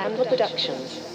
Tamla Productions.